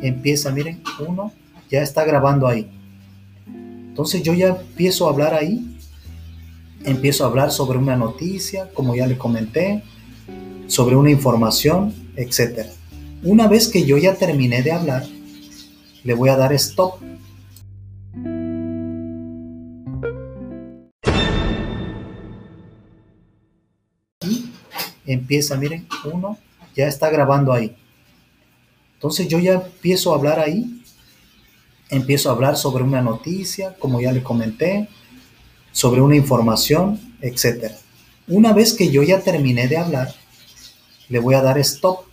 empieza, miren, uno ya está grabando ahí. Entonces yo ya empiezo a hablar ahí, empiezo a hablar sobre una noticia, como ya le comenté, sobre una información, etc. Una vez que yo ya terminé de hablar, le voy a dar stop. Y empieza, miren, uno ya está grabando ahí. Entonces yo ya empiezo a hablar ahí, empiezo a hablar sobre una noticia, como ya le comenté, sobre una información, etc. Una vez que yo ya terminé de hablar, le voy a dar stop